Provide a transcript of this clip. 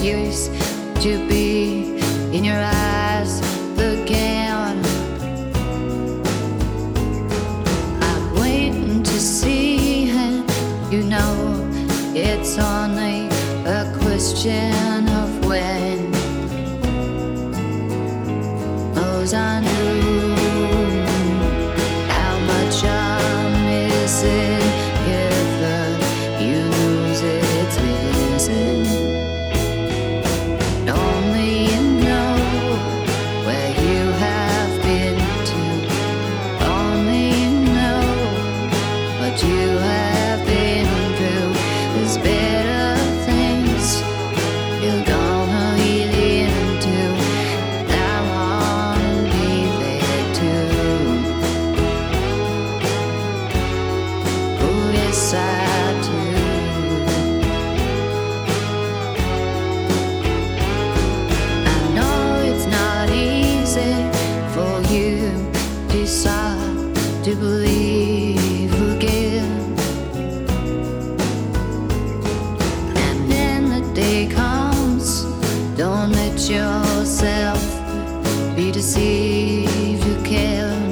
used to be in your eyes again. I'm waiting to see him. You know, it's only a question of when. Those I knew. let yourself be deceived. You can